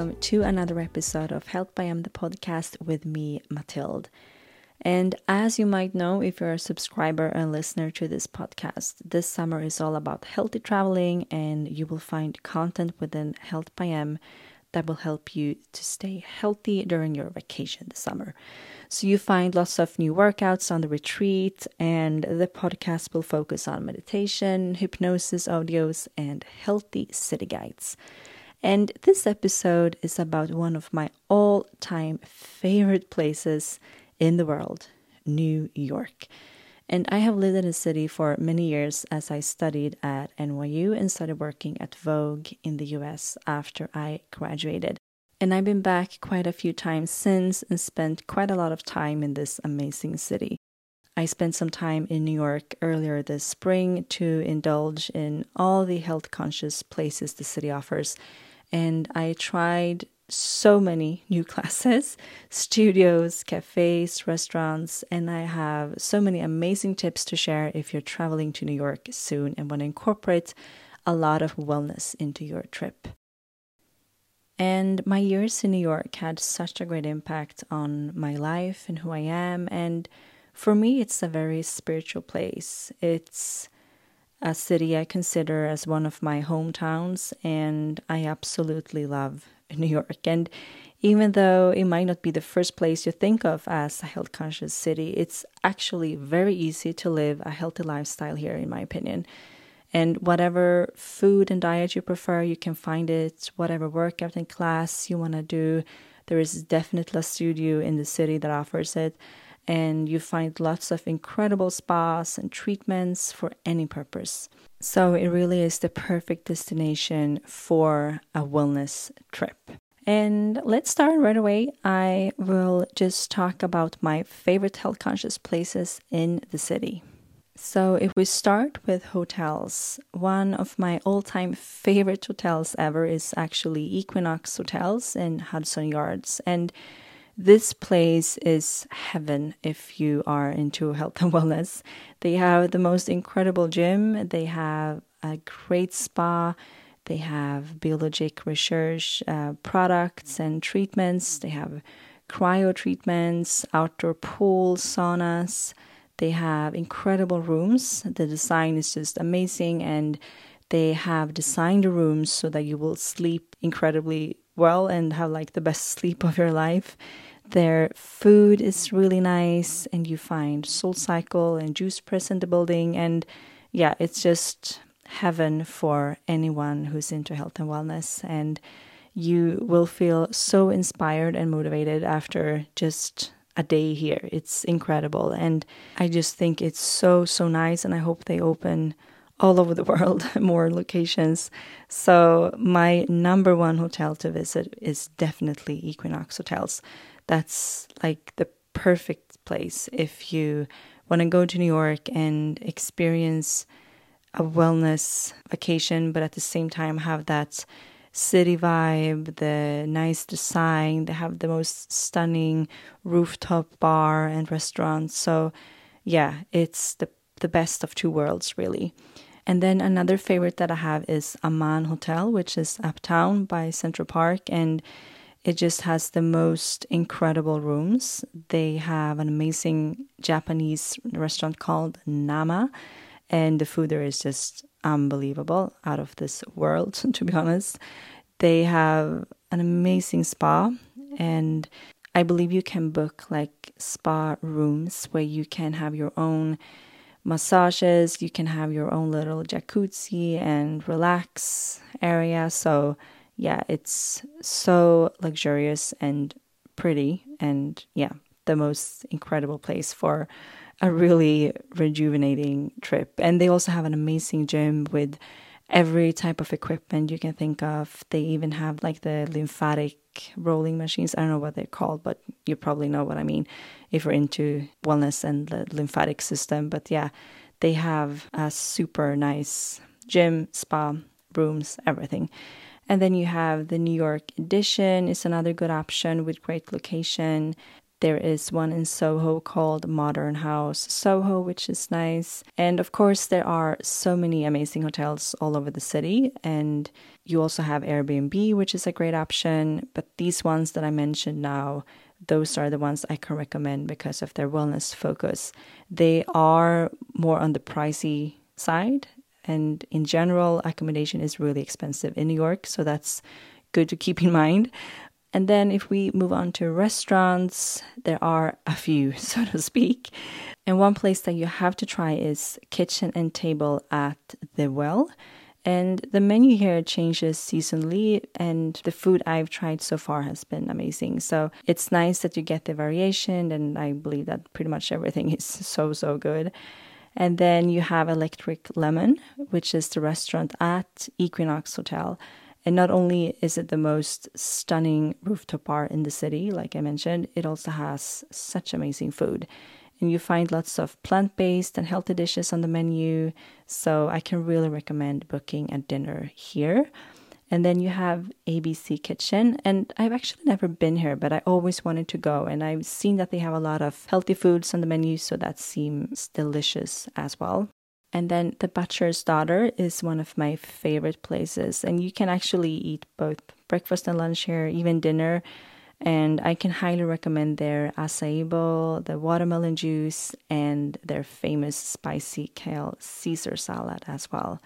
welcome to another episode of Health by M, the podcast with me, Matilde. And as you might know, if you're a subscriber and listener to this podcast, this summer is all about healthy traveling, and you will find content within Health by M that will help you to stay healthy during your vacation this summer. So you find lots of new workouts on the retreat, and the podcast will focus on meditation, hypnosis audios, and healthy city guides. And this episode is about one of my all time favorite places in the world, New York. And I have lived in the city for many years as I studied at NYU and started working at Vogue in the US after I graduated. And I've been back quite a few times since and spent quite a lot of time in this amazing city. I spent some time in New York earlier this spring to indulge in all the health conscious places the city offers. And I tried so many new classes, studios, cafes, restaurants, and I have so many amazing tips to share if you're traveling to New York soon and want to incorporate a lot of wellness into your trip. And my years in New York had such a great impact on my life and who I am. And for me, it's a very spiritual place. It's a city I consider as one of my hometowns, and I absolutely love New York. And even though it might not be the first place you think of as a health conscious city, it's actually very easy to live a healthy lifestyle here, in my opinion. And whatever food and diet you prefer, you can find it. Whatever workout and class you want to do, there is definitely a studio in the city that offers it. And you find lots of incredible spas and treatments for any purpose. So it really is the perfect destination for a wellness trip. And let's start right away. I will just talk about my favorite health conscious places in the city. So, if we start with hotels, one of my all time favorite hotels ever is actually Equinox Hotels in Hudson Yards. And this place is heaven if you are into health and wellness. They have the most incredible gym, they have a great spa, they have Biologique Recherche uh, products and treatments, they have cryo treatments, outdoor pools, saunas they have incredible rooms. The design is just amazing, and they have designed the rooms so that you will sleep incredibly well and have like the best sleep of your life. Their food is really nice, and you find Soul Cycle and Juice Press in the building. And yeah, it's just heaven for anyone who's into health and wellness. And you will feel so inspired and motivated after just a day here. It's incredible. And I just think it's so, so nice. And I hope they open all over the world, more locations. So, my number one hotel to visit is definitely Equinox Hotels. That's like the perfect place if you want to go to New York and experience a wellness vacation, but at the same time have that city vibe, the nice design. They have the most stunning rooftop bar and restaurants. So, yeah, it's the the best of two worlds, really. And then another favorite that I have is Aman Hotel, which is uptown by Central Park, and it just has the most incredible rooms. They have an amazing Japanese restaurant called Nama, and the food there is just unbelievable, out of this world, to be honest. They have an amazing spa, and I believe you can book like spa rooms where you can have your own massages, you can have your own little jacuzzi and relax area. So, yeah, it's so luxurious and pretty, and yeah, the most incredible place for a really rejuvenating trip. And they also have an amazing gym with every type of equipment you can think of. They even have like the lymphatic rolling machines. I don't know what they're called, but you probably know what I mean if you're into wellness and the lymphatic system. But yeah, they have a super nice gym, spa, rooms, everything. And then you have the New York edition is another good option with great location There is one in Soho called Modern House Soho, which is nice. And of course, there are so many amazing hotels all over the city. And you also have Airbnb, which is a great option. But these ones that I mentioned now, those are the ones I can recommend because of their wellness focus. They are more on the pricey side. And in general, accommodation is really expensive in New York. So that's good to keep in mind. And then if we move on to restaurants, there are a few, so to speak. And one place that you have to try is Kitchen and Table at the Well. And the menu here changes seasonally, and the food I've tried so far has been amazing. So it's nice that you get the variation, and I believe that pretty much everything is so, so good. And then you have Electric Lemon, which is the restaurant at Equinox Hotel. And not only is it the most stunning rooftop bar in the city, like I mentioned, it also has such amazing food. And you find lots of plant based and healthy dishes on the menu. So I can really recommend booking a dinner here. And then you have ABC Kitchen. And I've actually never been here, but I always wanted to go. And I've seen that they have a lot of healthy foods on the menu, so that seems delicious as well. And then the Butcher's Daughter is one of my favorite places. And you can actually eat both breakfast and lunch here, even dinner. And I can highly recommend their acai bowl, the watermelon juice, and their famous spicy kale Caesar salad as well.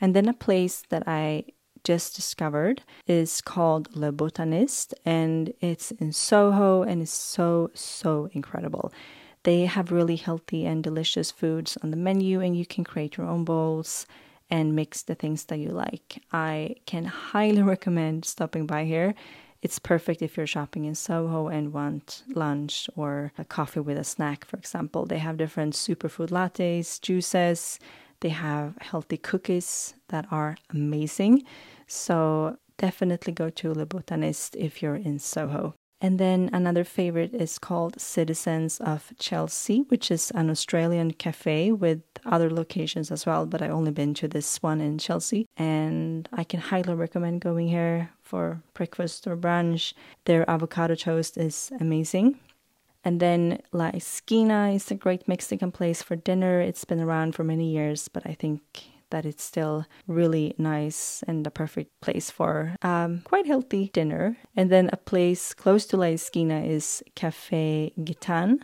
And then a place that I just discovered is called Le Botaniste, and it's in Soho and it's so, so incredible. They have really healthy and delicious foods on the menu, and you can create your own bowls and mix the things that you like. I can highly recommend stopping by here. It's perfect if you're shopping in Soho and want lunch or a coffee with a snack, for example. They have different superfood lattes, juices, they have healthy cookies that are amazing. So definitely go to Le Botaniste if you're in Soho. And then another favorite is called Citizens of Chelsea, which is an Australian cafe with other locations as well. But I've only been to this one in Chelsea, and I can highly recommend going here for breakfast or brunch. Their avocado toast is amazing. And then La Esquina is a great Mexican place for dinner. It's been around for many years, but I think that it's still really nice and a perfect place for um, quite healthy dinner. And then a place close to La Esquina is Cafe Gitane.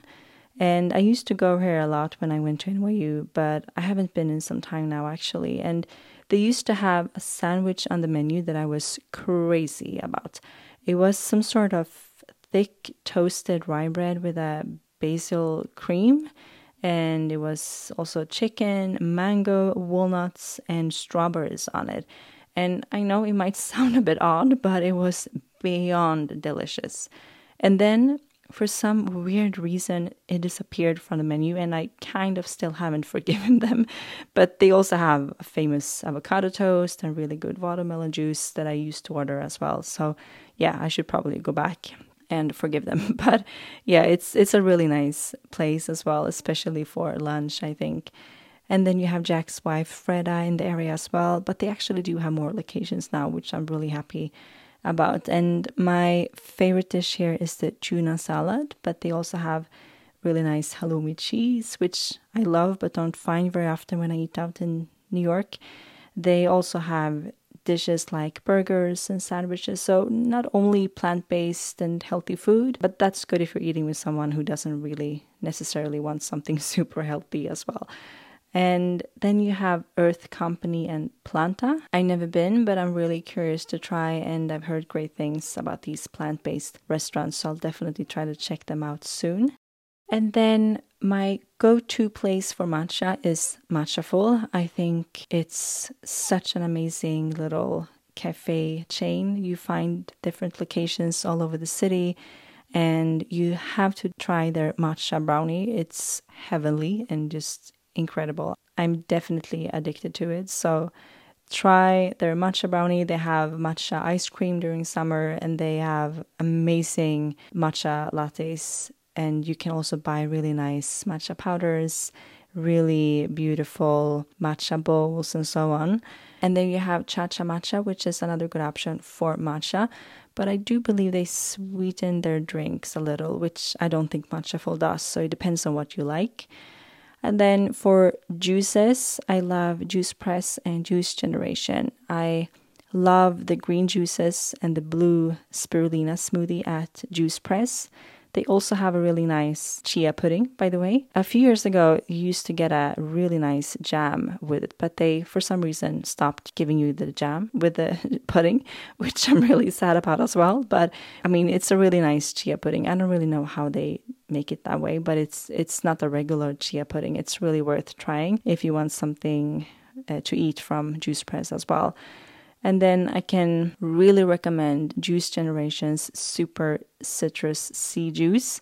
And I used to go here a lot when I went to NYU, but I haven't been in some time now actually. And they used to have a sandwich on the menu that I was crazy about. It was some sort of thick toasted rye bread with a basil cream and it was also chicken, mango, walnuts, and strawberries on it. And I know it might sound a bit odd, but it was beyond delicious. And then, for some weird reason, it disappeared from the menu, and I kind of still haven't forgiven them. But they also have a famous avocado toast and really good watermelon juice that I used to order as well. So, yeah, I should probably go back and forgive them. But yeah, it's it's a really nice place as well, especially for lunch, I think. And then you have Jack's wife Freda in the area as well, but they actually do have more locations now, which I'm really happy about. And my favorite dish here is the tuna salad, but they also have really nice halloumi cheese, which I love but don't find very often when I eat out in New York. They also have dishes like burgers and sandwiches. So, not only plant based and healthy food, but that's good if you're eating with someone who doesn't really necessarily want something super healthy as well. And then you have Earth Company and Planta. I've never been, but I'm really curious to try, and I've heard great things about these plant based restaurants, so I'll definitely try to check them out soon. And then my go to place for matcha is Matchaful. I think it's such an amazing little cafe chain. You find different locations all over the city, and you have to try their matcha brownie. It's heavenly and just incredible. I'm definitely addicted to it. So try their matcha brownie. They have matcha ice cream during summer, and they have amazing matcha lattes and you can also buy really nice matcha powders, really beautiful matcha bowls, and so on. And then you have Cha Cha Matcha, which is another good option for matcha. but I do believe they sweeten their drinks a little, which I don't think Matchaful does. So it depends on what you like. And then for juices, I love Juice Press and Juice Generation. I love the green juices and the blue spirulina smoothie at Juice Press. They also have a really nice chia pudding, by the way. A few years ago, you used to get a really nice jam with it, but they, for some reason, stopped giving you the jam with the pudding, which I'm really sad about as well. But I mean, it's a really nice chia pudding. I don't really know how they make it that way, but it's it's not a regular chia pudding. It's really worth trying if you want something uh, to eat from Juice Press as well. And then I can really recommend Juice Generation's Super Citrus Sea Juice,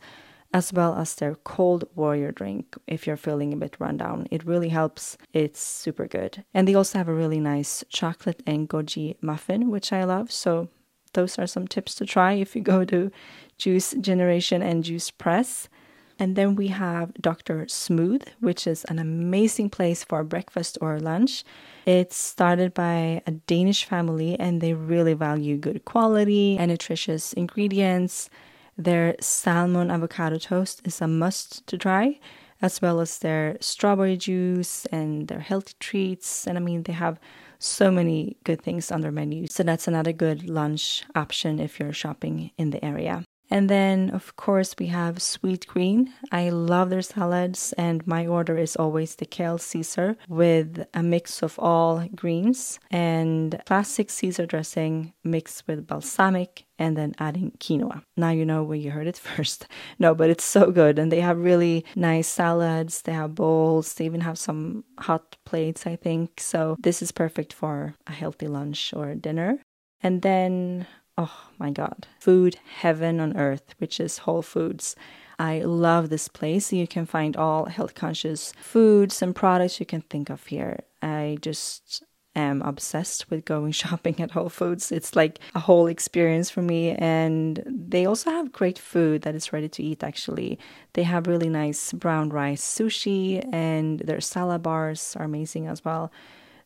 as well as their Cold Warrior drink if you're feeling a bit run down. It really helps. It's super good. And they also have a really nice chocolate and goji muffin, which I love. So those are some tips to try if you go to Juice Generation and Juice Press. And then we have Dr. Smood, which is an amazing place for breakfast or lunch. It's started by a Danish family and they really value good quality and nutritious ingredients. Their salmon avocado toast is a must to try, as well as their strawberry juice and their healthy treats. And I mean, they have so many good things on their menu. So that's another good lunch option if you're shopping in the area. And then, of course, we have sweet green. I love their salads, and my order is always the kale Caesar with a mix of all greens and classic Caesar dressing mixed with balsamic and then adding quinoa. Now you know where you heard it first. No, but it's so good. And they have really nice salads, they have bowls, they even have some hot plates, I think. So this is perfect for a healthy lunch or dinner. And then oh my god, food heaven on earth, which is Whole Foods. I love this place. You can find all health conscious foods and products you can think of here. I just am obsessed with going shopping at Whole Foods. It's like a whole experience for me. And they also have great food that is ready to eat, actually. They have really nice brown rice sushi, and their salad bars are amazing as well.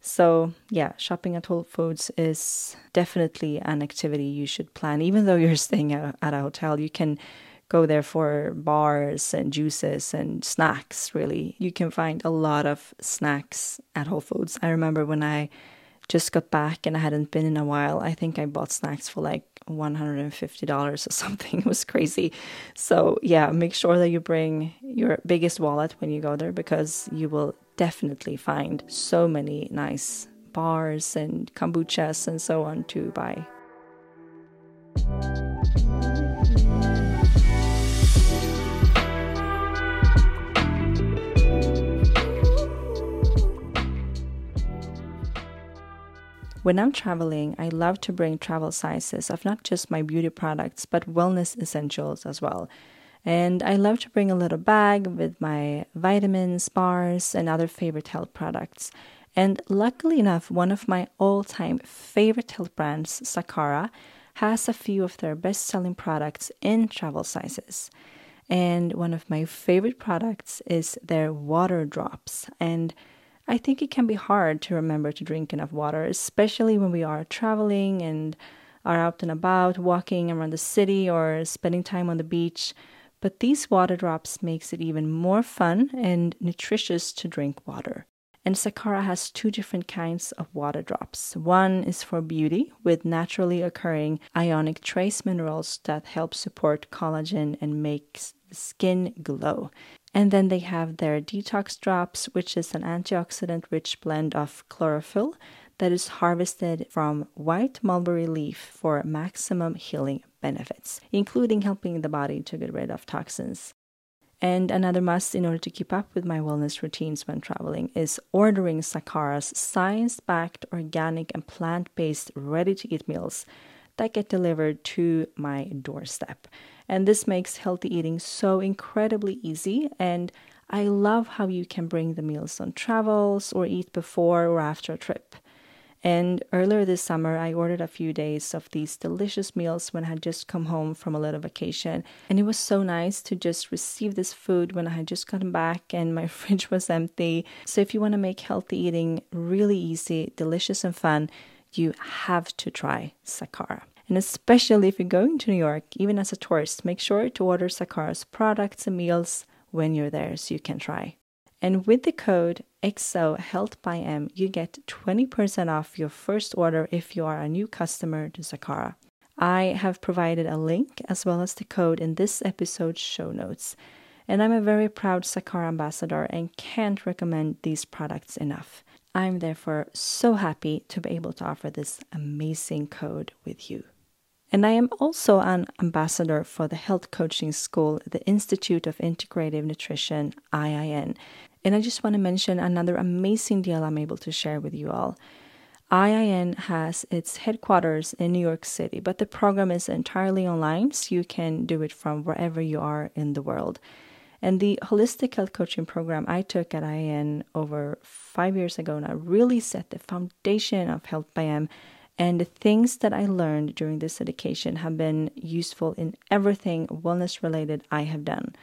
So, yeah, shopping at Whole Foods is definitely an activity you should plan. Even though you're staying at a hotel, you can go there for bars and juices and snacks, really. You can find a lot of snacks at Whole Foods. I remember when I just got back and I hadn't been in a while, I think I bought snacks for like $150 or something. It was crazy. So, yeah, make sure that you bring your biggest wallet when you go there because you will definitely find so many nice bars and kombuchas and so on to buy. When I'm traveling, I love to bring travel sizes of not just my beauty products, but wellness essentials as well. And I love to bring a little bag with my vitamins, bars, and other favorite health products. And luckily enough, one of my all time favorite health brands, Sakara, has a few of their best selling products in travel sizes. And one of my favorite products is their water drops. And I think it can be hard to remember to drink enough water, especially when we are traveling and are out and about, walking around the city or spending time on the beach. But these water drops makes it even more fun and nutritious to drink water. And Sakara has two different kinds of water drops. One is for beauty with naturally occurring ionic trace minerals that help support collagen and makes the skin glow. And then they have their detox drops, which is an antioxidant rich blend of chlorophyll that is harvested from white mulberry leaf for maximum healing benefits, including helping the body to get rid of toxins. And another must in order to keep up with my wellness routines when traveling is ordering Sakara's science backed, organic, and plant based ready to eat meals that get delivered to my doorstep. And this makes healthy eating so incredibly easy. And I love how you can bring the meals on travels or eat before or after a trip. And earlier this summer, I ordered a few days of these delicious meals when I had just come home from a little vacation. And it was so nice to just receive this food when I had just gotten back and my fridge was empty. So, if you want to make healthy eating really easy, delicious, and fun, you have to try Sakara. And especially if you're going to New York, even as a tourist, make sure to order Sakara's products and meals when you're there so you can try. And with the code XO Health by M, you get 20% off your first order if you are a new customer to Sakara. I have provided a link as well as the code in this episode's show notes. And I'm a very proud Sakara ambassador and can't recommend these products enough. I'm therefore so happy to be able to offer this amazing code with you. And I am also an ambassador for the health coaching school, the Institute of Integrative Nutrition, IIN, and I just want to mention another amazing deal I'm able to share with you all. IIN has its headquarters in New York City, but the program is entirely online, so you can do it from wherever you are in the world. And the holistic health coaching program I took at IIN over five years ago now really set the foundation of Health by M. And the things that I learned during this education have been useful in everything wellness related I have done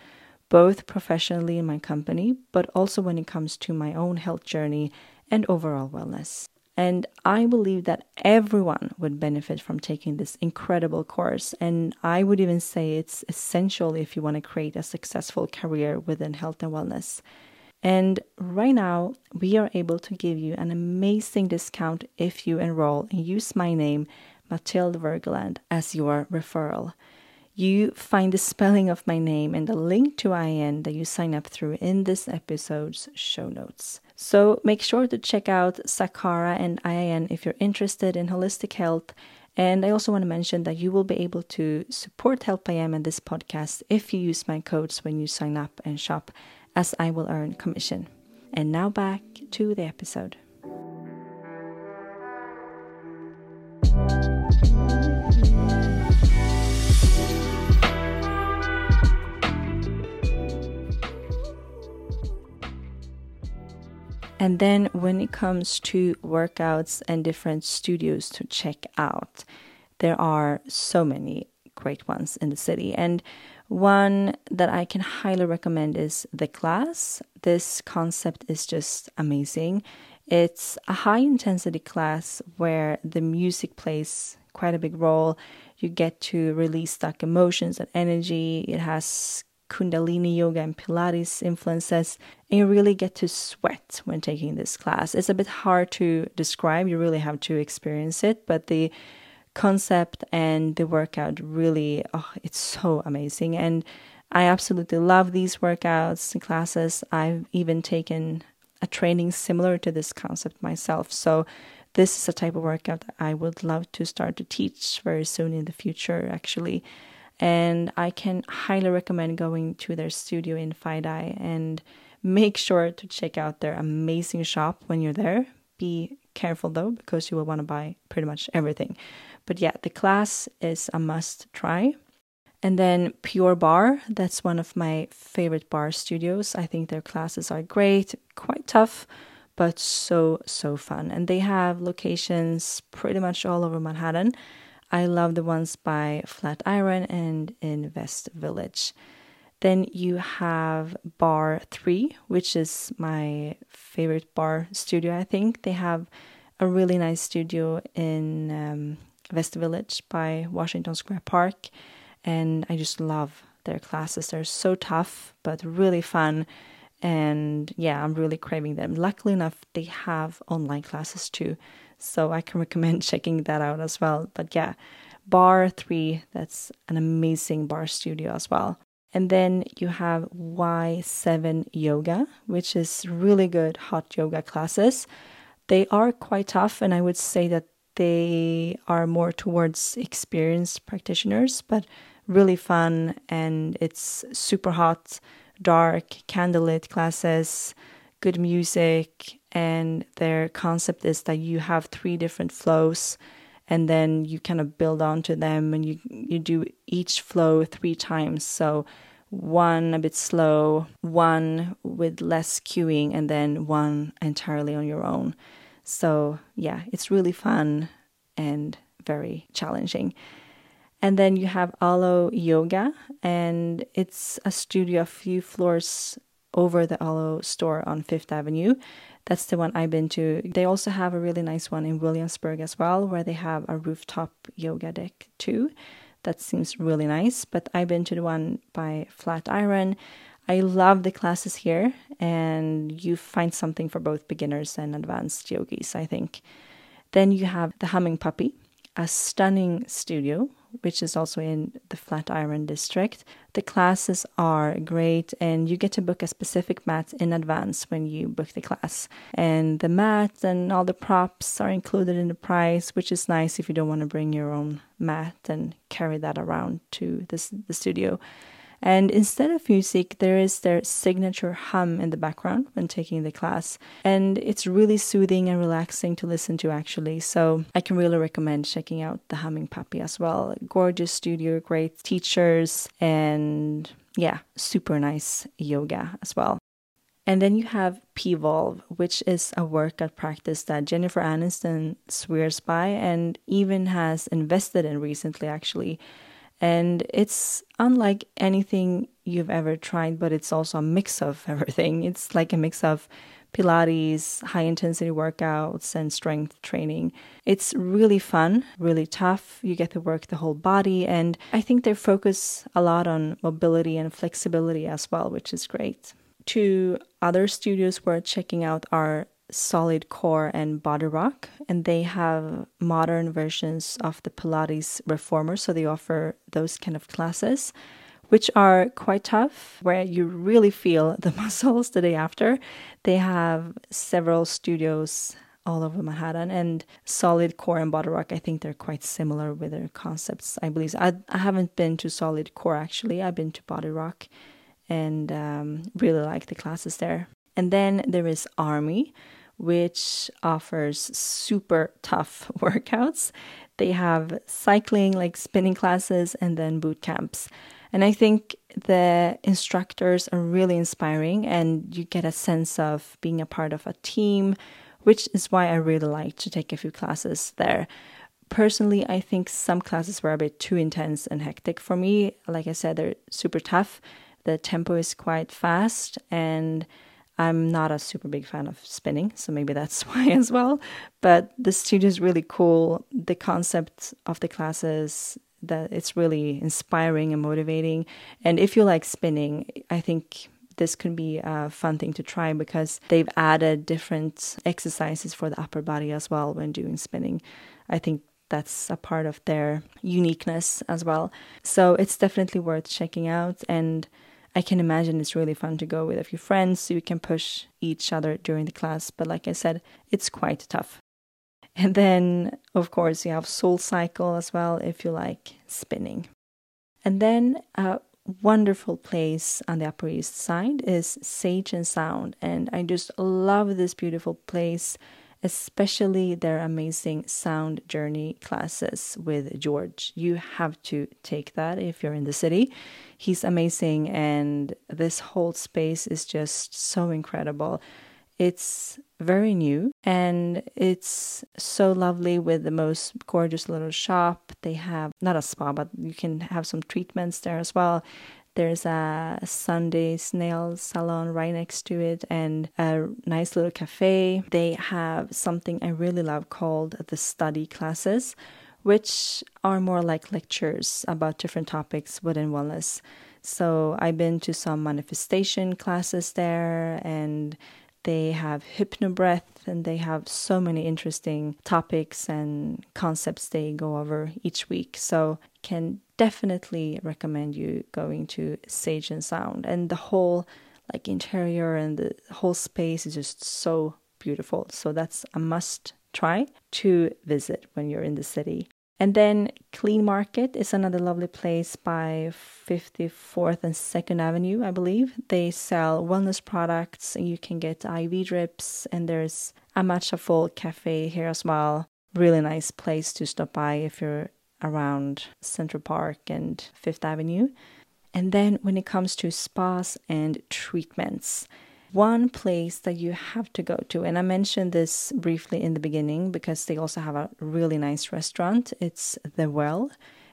both professionally in my company, but also when it comes to my own health journey and overall wellness. And I believe that everyone would benefit from taking this incredible course. And I would even say it's essential if you want to create a successful career within health and wellness. And right now, we are able to give you an amazing discount if you enroll and use my name, Matilde Wergeland, as your referral you find the spelling of my name and the link to IIN that you sign up through in this episode's show notes. So make sure to check out Sakara and IIN if you're interested in holistic health. And I also want to mention that you will be able to support Health by M and this podcast if you use my codes when you sign up and shop, as I will earn commission. And now back to the episode. And then when it comes to workouts and different studios to check out, there are so many great ones in the city. And one that I can highly recommend is The Class. This concept is just amazing. It's a high intensity class where the music plays quite a big role. You get to release stuck emotions and energy. It has Kundalini yoga and Pilates influences, and you really get to sweat when taking this class. It's a bit hard to describe, you really have to experience it, but the concept and the workout really, oh, it's so amazing. And I absolutely love these workouts and classes. I've even taken a training similar to this concept myself. So, this is a type of workout that I would love to start to teach very soon in the future, actually and I can highly recommend going to their studio in FiDi and make sure to check out their amazing shop when you're there. Be careful though, because you will want to buy pretty much everything. But yeah, the class is a must try. And then Pure Barre, that's one of my favorite barre studios. I think their classes are great, quite tough, but so, so fun. And they have locations pretty much all over Manhattan. I love the ones by Flatiron and in West Village. Then you have Barre 3, which is my favorite barre studio, I think. They have a really nice studio in um, West Village by Washington Square Park. And I just love their classes. They're so tough, but really fun. And yeah, I'm really craving them. Luckily enough, they have online classes too. So I can recommend checking that out as well. But yeah, Barre 3, that's an amazing barre studio as well. And then you have Y7 Yoga, which is really good hot yoga classes. They are quite tough, and I would say that they are more towards experienced practitioners, but really fun and it's super hot, dark, candlelit classes, good music, and their concept is that you have three different flows and then you kind of build onto them and you you do each flow three times. So one a bit slow one with less cueing and then one entirely on your own. So yeah it's really fun and very challenging. And then you have Alo Yoga, and it's a studio a few floors over the Alo store on Fifth Avenue. That's the one I've been to. They also have a really nice one in Williamsburg as well, where they have a rooftop yoga deck too. That seems really nice. But I've been to the one by Flatiron. I love the classes here, and you find something for both beginners and advanced yogis, I think. Then you have the Humming Puppy, a stunning studio, which is also in the Flatiron district. The classes are great, and you get to book a specific mat in advance when you book the class. And the mat and all the props are included in the price, which is nice if you don't want to bring your own mat and carry that around to this, the studio. And instead of music, there is their signature hum in the background when taking the class. And it's really soothing and relaxing to listen to, actually. So I can really recommend checking out the Humming Puppy as well. Gorgeous studio, great teachers, and yeah, super nice yoga as well. And then you have P-Volve, which is a workout practice that Jennifer Aniston swears by and even has invested in recently, actually. And it's unlike anything you've ever tried, but it's also a mix of everything. It's like a mix of Pilates, high intensity workouts, and strength training. It's really fun, really tough. You get to work the whole body, and I think they focus a lot on mobility and flexibility as well, which is great. Two other studios worth checking out are solid core and body rock and they have modern versions of the pilates reformer so they offer those kind of classes which are quite tough where you really feel the muscles the day after. They have several studios all over manhattan and solid core and body rock i think they're quite similar with their concepts i believe. I, I haven't been to solid core actually. I've been to body rock and um, really like the classes there. And then there is AARMY which offers super tough workouts. They have cycling, like spinning classes, and then boot camps. And I think the instructors are really inspiring, and you get a sense of being a part of a team, which is why I really like to take a few classes there. Personally, I think some classes were a bit too intense and hectic for me. Like I said, they're super tough. The tempo is quite fast, and I'm not a super big fan of spinning, so maybe that's why as well. But the studio is really cool. The concept of the classes that it's really inspiring and motivating. And if you like spinning, I think this could be a fun thing to try because they've added different exercises for the upper body as well when doing spinning. I think that's a part of their uniqueness as well. So it's definitely worth checking out and I can imagine it's really fun to go with a few friends so you can push each other during the class. But like I said, it's quite tough. And then, of course, you have Soul Cycle as well if you like spinning. And then a wonderful place on the Upper East Side is Sage and Sound. And I just love this beautiful place especially their amazing sound journey classes with George. You have to take that if you're in the city. He's amazing, and this whole space is just so incredible. It's very new and it's so lovely with the most gorgeous little shop. They have not a spa, but you can have some treatments there as well. There's a Sunday snail salon right next to it and a nice little cafe. They have something I really love called the study classes, which are more like lectures about different topics within wellness. So I've been to some manifestation classes there and they have hypnobreath and they have so many interesting topics and concepts they go over each week. So can definitely recommend you going to Sage and Sound and the whole like interior and the whole space is just so beautiful. So that's a must try to visit when you're in the city. And then Clean Market is another lovely place by 54th and 2nd Avenue, I believe. They sell wellness products and you can get IV drips and there's a Matchaful cafe here as well. Really nice place to stop by if you're around Central Park and 5th Avenue. And then when it comes to spas and treatments, one place that you have to go to, and I mentioned this briefly in the beginning because they also have a really nice restaurant. It's The Well.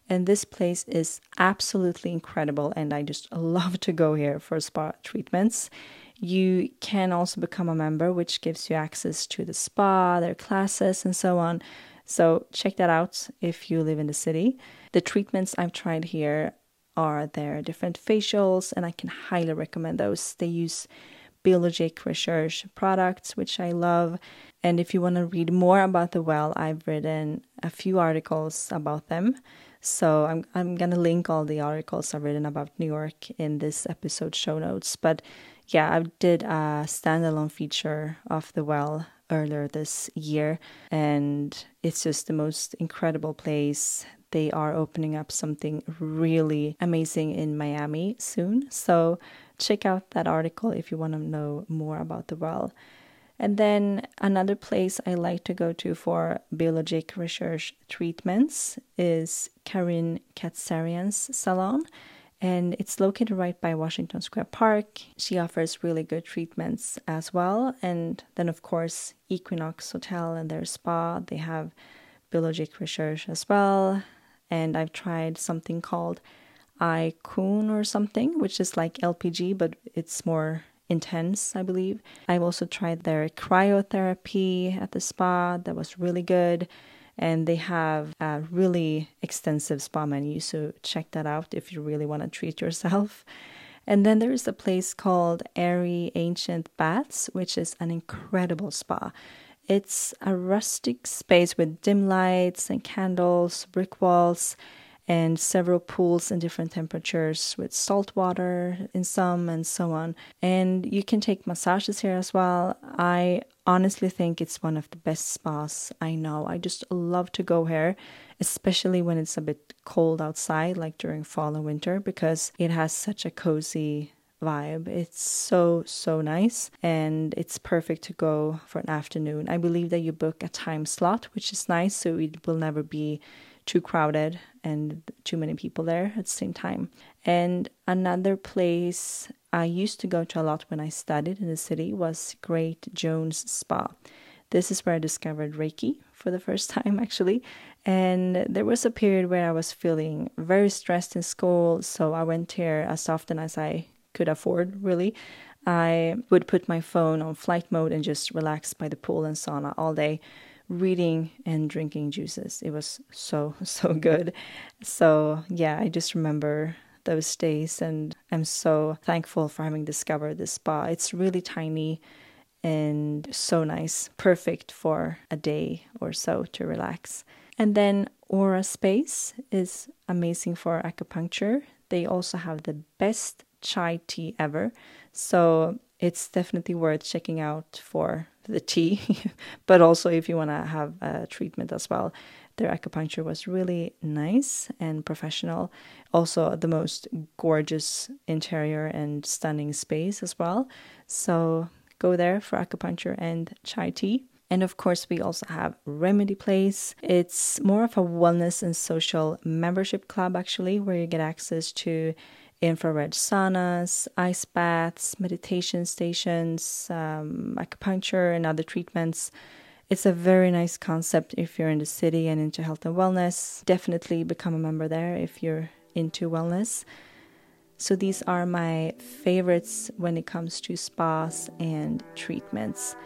And this place is absolutely incredible, and I just love to go here for spa treatments. You can also become a member, which gives you access to the spa, their classes, and so on. So check that out if you live in the city. The treatments I've tried here are their different facials, and I can highly recommend those. They use Biologique Recherche products, which I love. And if you want to read more about the well, I've written a few articles about them. So I'm I'm gonna link all the articles I've written about New York in this episode show notes. But yeah, I did a standalone feature of the well earlier this year, and it's just the most incredible place. They are opening up something really amazing in Miami soon. So check out that article if you want to know more about the well. And then another place I like to go to for Biologique Recherche treatments is Karin Katsarian's salon. And it's located right by Washington Square Park. She offers really good treatments as well. And then, of course, Equinox Hotel and their spa, they have Biologique Recherche as well. And I've tried something called Icoone or something, which is like LPG, but it's more intense, I believe. I've also tried their cryotherapy at the spa, that was really good. And they have a really extensive spa menu, so check that out if you really want to treat yourself. And then there is a place called AIRE Ancient Baths, which is an incredible spa. It's a rustic space with dim lights and candles, brick walls, and several pools in different temperatures with salt water in some and so on. And you can take massages here as well. I honestly think it's one of the best spas I know. I just love to go here, especially when it's a bit cold outside, like during fall and winter, because it has such a cozy vibe. It's so, so nice and it's perfect to go for an afternoon. I believe that you book a time slot, which is nice, so it will never be too crowded and too many people there at the same time. And another place I used to go to a lot when I studied in the city was Great Jones Spa. This is where I discovered Reiki for the first time, actually. And there was a period where I was feeling very stressed in school, so I went here as often as I could afford, really. I would put my phone on flight mode and just relax by the pool and sauna all day reading and drinking juices. It was so, so good. So, yeah, I just remember those days and I'm so thankful for having discovered this spa. It's really tiny and so nice, perfect for a day or so to relax. And then Aura Space is amazing for acupuncture. They also have the best chai tea ever. So it's definitely worth checking out for the tea, but also if you want to have a treatment as well. Their acupuncture was really nice and professional. Also, the most gorgeous interior and stunning space as well. So, go there for acupuncture and chai tea. And of course, we also have Remedy Place. It's more of a wellness and social membership club, actually, where you get access to infrared saunas, ice baths, meditation stations, um, acupuncture, and other treatments. It's a very nice concept if you're in the city and into health and wellness. Definitely become a member there if you're into wellness. So, these are my favorites when it comes to spas and treatments.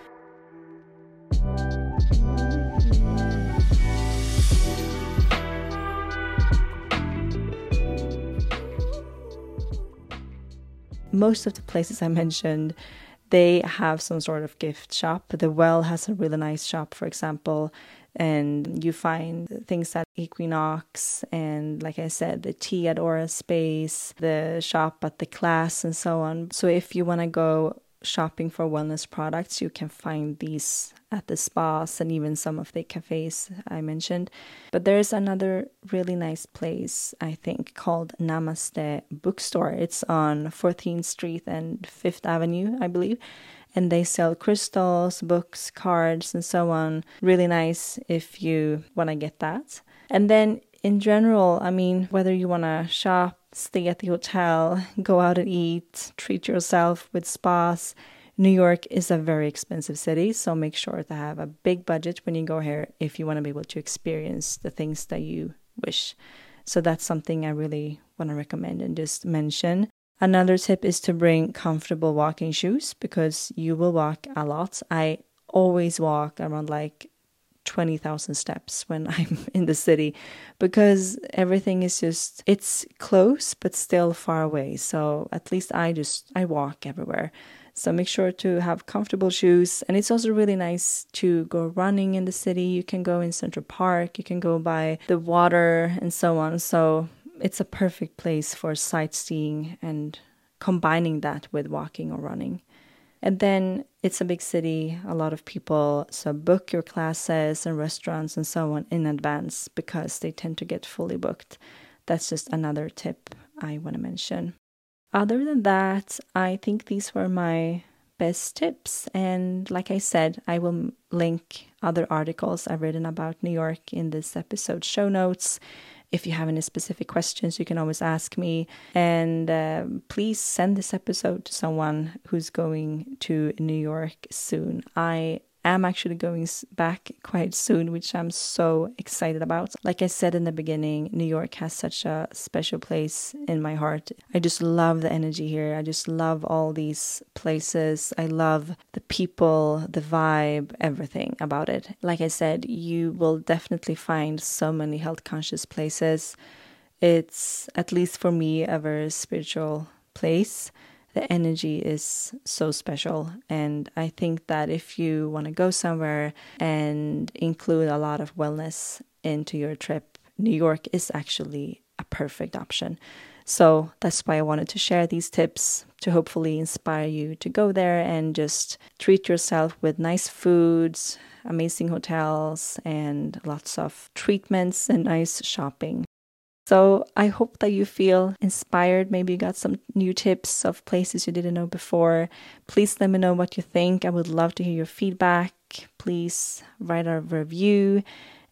Most of the places I mentioned, they have some sort of gift shop. The Well has a really nice shop, for example, and you find things at Equinox and, like I said, the tea at Aura Space, the shop at the class, and so on. So if you want to go shopping for wellness products, you can find these at the spas and even some of the cafes I mentioned. But there's another really nice place, I think, called Namaste Bookstore. It's on 14th Street and 5th Avenue, I believe. And they sell crystals, books, cards, and so on. Really nice if you want to get that. And then in general, I mean, whether you want to shop, stay at the hotel, go out and eat, treat yourself with spas, New York is a very expensive city, so make sure to have a big budget when you go here if you want to be able to experience the things that you wish. So that's something I really want to recommend and just mention. Another tip is to bring comfortable walking shoes because you will walk a lot. I always walk around like 20,000 steps when I'm in the city because everything is just it's close but still far away. So at least I just I walk everywhere. So make sure to have comfortable shoes and it's also really nice to go running in the city. You can go in Central Park, you can go by the water and so on. So it's a perfect place for sightseeing and combining that with walking or running. And then it's a big city, a lot of people, so book your classes and restaurants and so on in advance because they tend to get fully booked. That's just another tip I want to mention. Other than that, I think these were my best tips. And like I said, I will link other articles I've written about New York in this episode show notes. If you have any specific questions, you can always ask me. And uh, please send this episode to someone who's going to New York soon. I am actually going back quite soon, which I'm so excited about. Like I said in the beginning, New York has such a special place in my heart. I just love the energy here. I just love all these places. I love the people, the vibe, everything about it. Like I said, you will definitely find so many health conscious places. It's, at least for me, a very spiritual place the energy is so special. And I think that if you want to go somewhere and include a lot of wellness into your trip, New York is actually a perfect option. So that's why I wanted to share these tips to hopefully inspire you to go there and just treat yourself with nice foods, amazing hotels, and lots of treatments and nice shopping. So I hope that you feel inspired. Maybe you got some new tips of places you didn't know before. Please let me know what you think. I would love to hear your feedback. Please write a review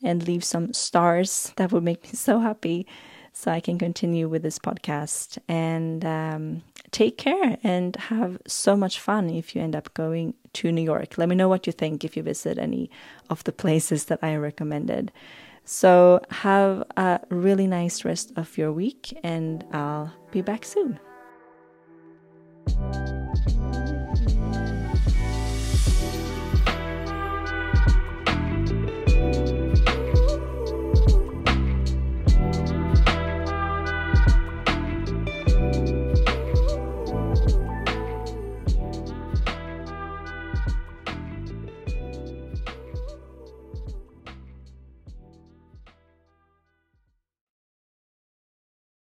and leave some stars. That would make me so happy so I can continue with this podcast. And um, take care and have so much fun if you end up going to New York. Let me know what you think if you visit any of the places that I recommended. So, have a really nice rest of your week, and I'll be back soon.